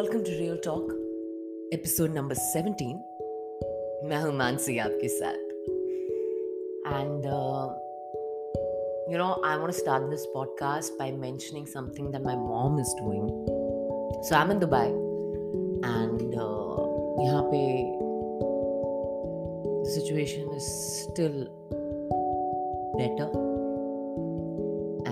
Welcome to real talk episode number 17 मैं हूँ मानसी आपके साथ and you know i want to start this podcast by mentioning something that my mom is doing so i'm in dubai and uh, यहाँ पे the situation is still better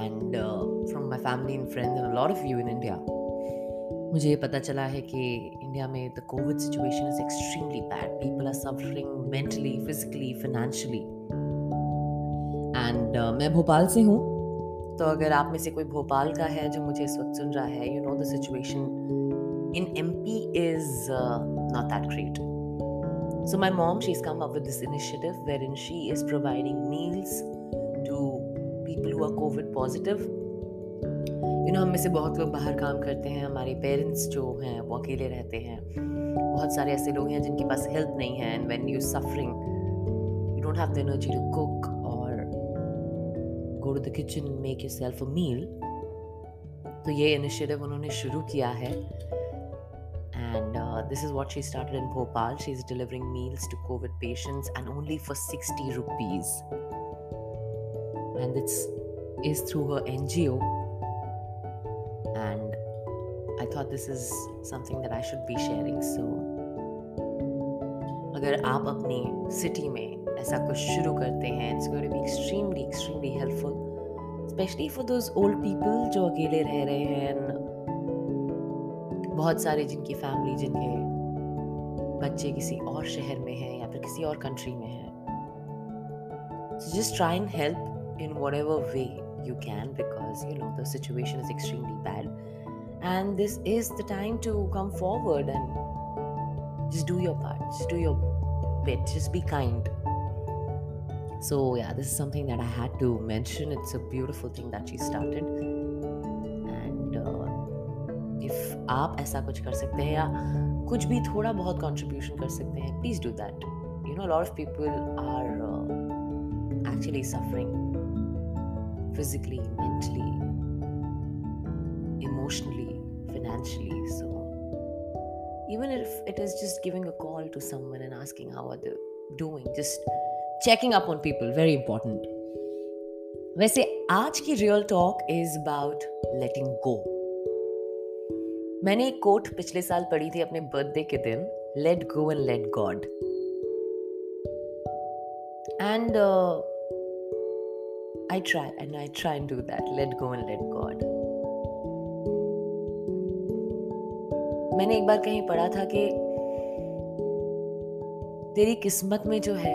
and uh, from my family and friends and a lot of you in india मुझे पता चला है कि India में the covid situation is extremely bad people are suffering mentally physically financially and मैं भोपाल से हूँ तो अगर आप में से कोई भोपाल का है जो मुझे इस वक्त सुन रहा है you know the situation in M P is not that great So my mom, she's come up with this initiative wherein she is providing meals to people who are COVID positive. You know हम में से बहुत लोग बाहर काम करते हैं हमारे पेरेंट्स जो हैं वो अकेले रहते हैं बहुत सारे ऐसे लोग हैं जिनके पास हेल्प नहीं है and when you suffering you don't have the energy to cook और go to the kitchen make yourself a meal तो ये इनिशिएटिव उन्होंने शुरू किया है and uh, this is what she started in Bhopal. She's delivering meals to COVID patients and only for 60 rupees. And it's is through her NGO I thought this is something that I should be sharing so अगर आप अपनी city में ऐसा कुछ शुरू करते हैं it's going to be extremely extremely helpful specially for those old people जो अकेले रह रहे हैं बहुत सारे जिनकी फैमिली जिनके बच्चे किसी और शहर में हैं या फिर किसी और कंट्री में हैं. Just try and help in whatever way you can because you know the situation is extremely bad and this is the time to come forward and just do your part just do your bit just be kind so yeah this is something that i had to mention it's a beautiful thing that she started and uh, if आप ऐसा कुछ कर सकते हैं या कुछ भी थोड़ा बहुत कंट्रीब्यूशन कर सकते हैं please do that you know lot of people are actually suffering physically, mentally, emotionally, financially. So even if it is just giving a call to someone and asking how are they doing, just checking up on people, very important. वैसे आज की real talk is about letting go मैंने एक coat पिछले साल पढ़ी थी अपने बर्थडे के दिन let go and let God and I try and I try and do that let go and let God मैंने एक बार कहीं पढ़ा था कि तेरी किस्मत में जो है,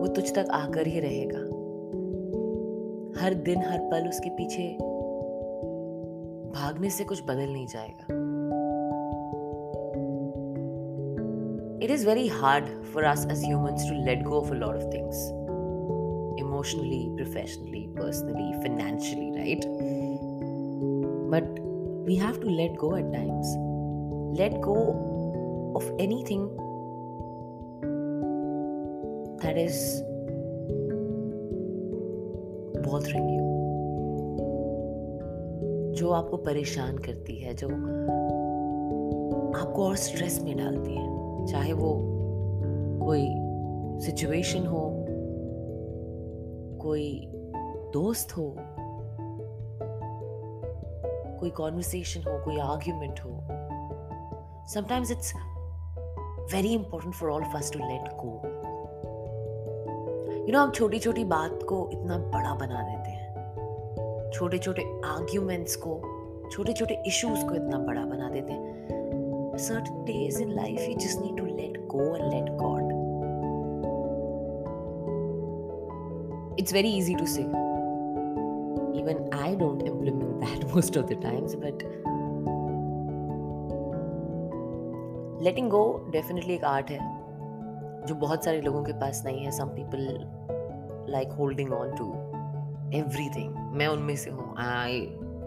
वो तुझ तक आकर ही रहेगा। हर दिन, हर पल उसके पीछे भागने से कुछ बदल नहीं जाएगा। It is very hard for us as human to let go of a of things emotionally professionally personally financially right but we have to let go at times let go of anything that is bothering you, जो आपको परेशान करती है, जो आपको और stress में डालती है, चाहे वो कोई सिचुएशन हो, कोई दोस्त हो, कोई कॉन्वर्सेशन हो, कोई आर्ग्यूमेंट हो sometimes it's very important for all of us to let go you know हम छोटी छोटी बात को इतना बड़ा बना देते हैं छोटे छोटे आर्ग्यूमेंट्स को छोटे छोटे इश्यूज़ को इतना बड़ा बना देते हैं certain days in life you just need to let go and let God. It's very easy to say. Even I don't implement that most of the times, but letting go definitely एक art है जो बहुत सारे लोगों के पास नहीं है। Some people like holding on to everything मैं उनमें से हूँ। I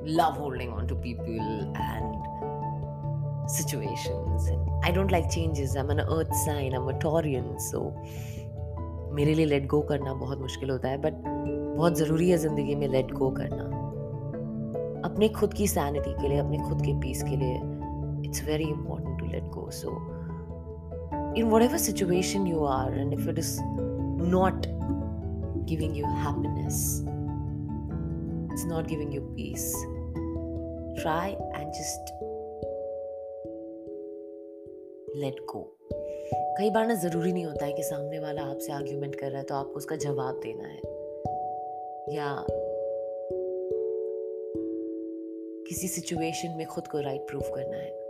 love holding on to people and situations and I don't like changes. I'm an earth sign, I'm a Taurian, so मेरे लिए लेट गो करना बहुत मुश्किल होता है बट बहुत ज़रूरी है ज़िंदगी में लेट गो करना। अपने खुद की सैनिटी के लिए अपने खुद के पीस के लिए it's very important let go so in whatever situation you are and if it is not giving you happiness it's not giving you peace try and just let go कई बार ना ज़रूरी नहीं होता है कि सामने वाला आपसे आर्ग्यूमेंट कर रहा है तो आपको उसका जवाब देना है या किसी सिचुएशन में खुद को राइट प्रूफ करना है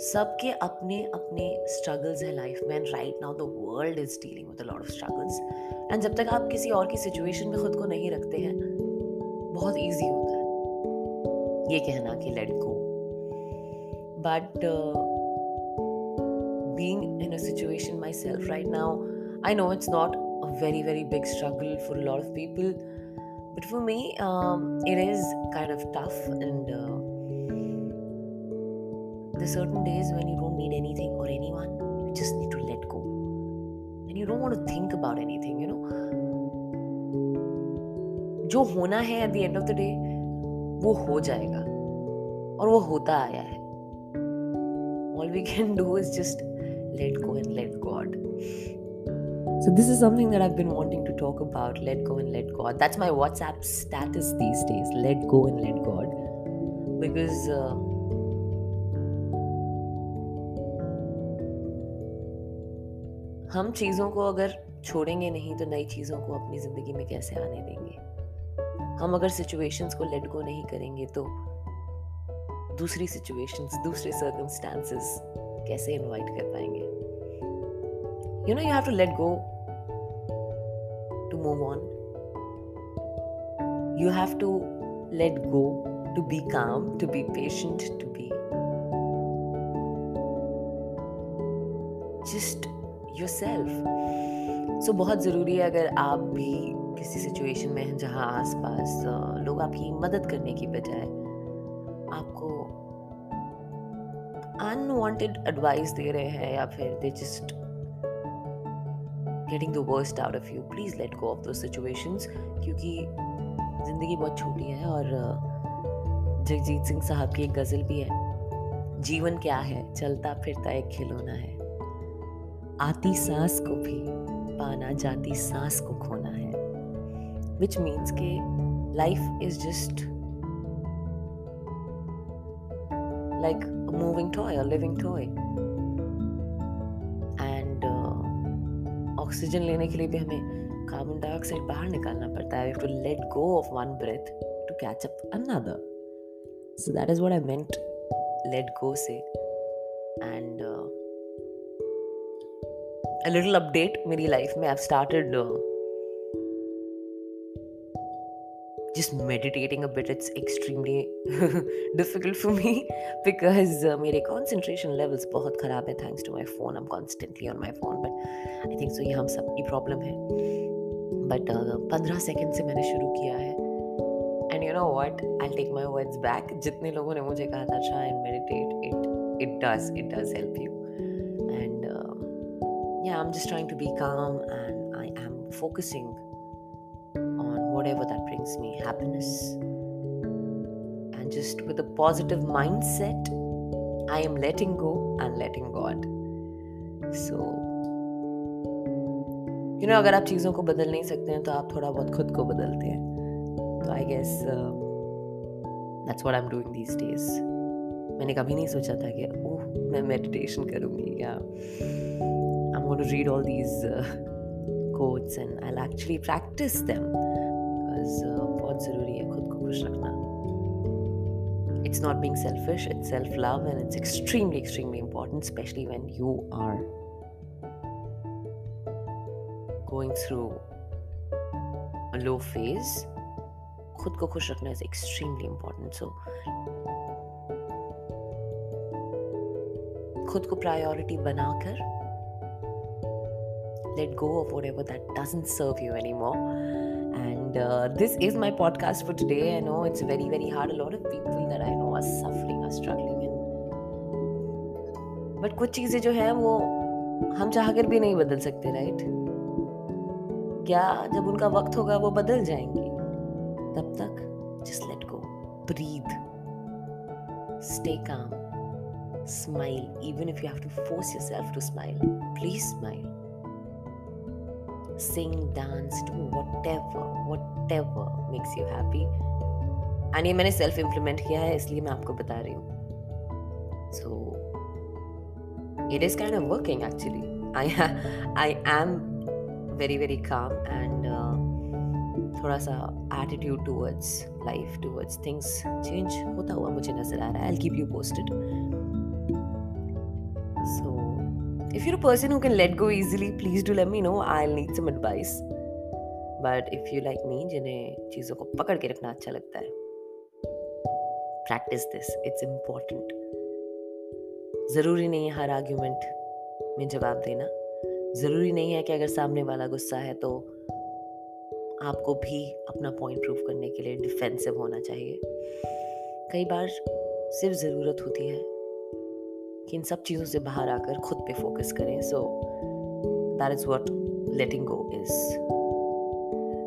सबके अपने अपने स्ट्रगल्स हैं लाइफ में and right now the world is dealing with a lot of struggles and जब तक आप किसी और की सिचुएशन में खुद को नहीं रखते हैं, बहुत ईजी होता है। ये कहना कि let go but being in a situation myself right now I know it's not a very very big struggle for lot of people but for me it is kind of tough and And uh, there's certain days when you don't need anything or anyone, you just need to let go. And you don't want to think about anything, you know. जो होना है at the end of the day वो हो जाएगा और वो होता आया है all we can do is just let go and let God. So, this is something that I've been wanting to talk about let go and let God. That's my WhatsApp status these days let go and let God. Because uh, हम चीज़ों को अगर छोड़ेंगे नहीं तो नई चीज़ों को अपनी ज़िंदगी में कैसे आने देंगे? हम अगर सिचुएशंस को लेट गो नहीं करेंगे तो दूसरी सिचुएशंस दूसरे सर्कमस्टांसेस कैसे इनवाइट कर पाएँगे? You know you have to let go to move on you have to let go to be calm, to be patient, to be just yourself. So बहुत ज़रूरी है अगर आप भी किसी सिचुएशन में हैं जहाँ आसपास लोग आपकी मदद करने की बजाय आपको अनवांटेड एडवाइस दे रहे हैं या फिर they just getting the worst out of you please let go of those situations क्योंकि ज़िंदगी बहुत छोटी है और जगजीत सिंह साहब की एक गज़ल भी है, जीवन क्या है, चलता फिरता एक खिलौना है। आती सांस को भी पाना जाती सांस को खोना है। विच मीन्स के life is just a moving toy, a living toy. And oxygen लेने के लिए भी हमें कार्बन डाइऑक्साइड बाहर निकालना पड़ता है। To let go of one breath to catch up another so that is what I meant let go से। एंड अ लिटिल अपडेट मेरी लाइफ में I started just meditating uh it's extremely difficult for me because मेरे concentration levels बहुत ख़राब है thanks to my phone am constantly on my phone but I think so ये हम सब की प्रॉब्लम है. बट uh, पंद्रह सेकेंड से मैंने शुरू किया है. And you know what I take my words back जितने लोगों ने मुझे कहा था अच्छा I meditate it it does it does help you yeah I'm just trying to be calm and I am focusing on whatever that brings me happiness. And just with a positive mindset, I am letting go and letting God. So, you know, अगर आप चीज़ों को बदल नहीं सकते हैं तो आप थोड़ा बहुत खुद को बदलते हैं तो I guess that's what I am doing these days मैंने कभी नहीं सोचा था कि ओह मैं मेडिटेशन करूँगी या I am going to read all these quotes and I'll actually practice them because uh, बहुत ज़रूरी है खुद को खुश रखना it's not being selfish it's self love and it's extremely extremely important especially when you are going through a low phase खुद को खुश रखना is extremely important so खुद को प्रायोरिटी बनाकर let go of whatever that doesn't serve you anymore uh, this is my podcast for today. I know it's very, very hard. A lot of people that I know are suffering, are struggling. In... But कुछ चीज़ें जो है वो हम चाहकर भी नहीं बदल सकते राइट क्या जब उनका वक्त होगा वो बदल जाएंगी तब तक just let go breathe stay calm, smile, even if you have to force yourself to smile. Please smile. Sing, dance, do whatever, whatever makes you happy. And ये मैंने सेल्फ इम्प्लीमेंट किया है इसलिए मैं आपको बता रही हूँ सो it is kind of working actually i i am very very calm and uh, थोड़ा सा attitude towards life towards things change होता हुआ मुझे नज़र आ रहा है I keep you posted so if you're a person who can let go easily, please do let me know. I'll need some advice. But if you like me, जिन्हें चीज़ों को पकड़ के रखना अच्छा लगता है प्रैक्टिस दिस इट्स इंपॉर्टेंट ज़रूरी नहीं है हर आर्ग्यूमेंट में जवाब देना. ज़रूरी नहीं है कि अगर सामने वाला गुस्सा है तो आपको भी अपना पॉइंट प्रूव करने के लिए डिफेंसिव होना चाहिए. कई बार सिर्फ़ ज़रूरत होती है कि इन सब चीज़ों से बाहर आकर खुद पे फोकस करें so that is what letting go is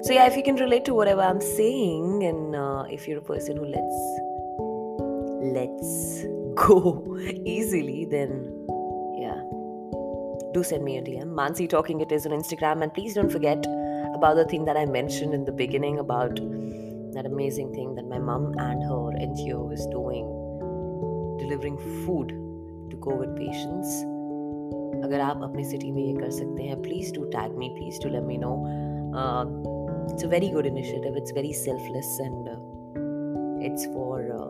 So yeah, if you can relate to whatever I'm saying, and uh, if you're a person who lets lets go easily, then yeah, do send me a DM. Mansi Talking It is on Instagram, and please don't forget about the thing that I mentioned in the beginning about that amazing thing that my mom and her NGO is doing, delivering food to COVID patients. अगर आप अपनी city में ये कर सकते हैं please do tag me please do let me know it's a very good initiative it's very selfless and uh, it's for uh,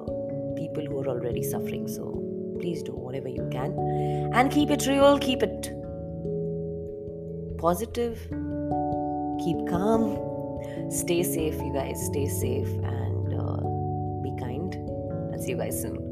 people who are already suffering so please do whatever you can and keep it real keep it positive keep calm stay safe you guys stay safe and uh, be kind i'll see you guys soon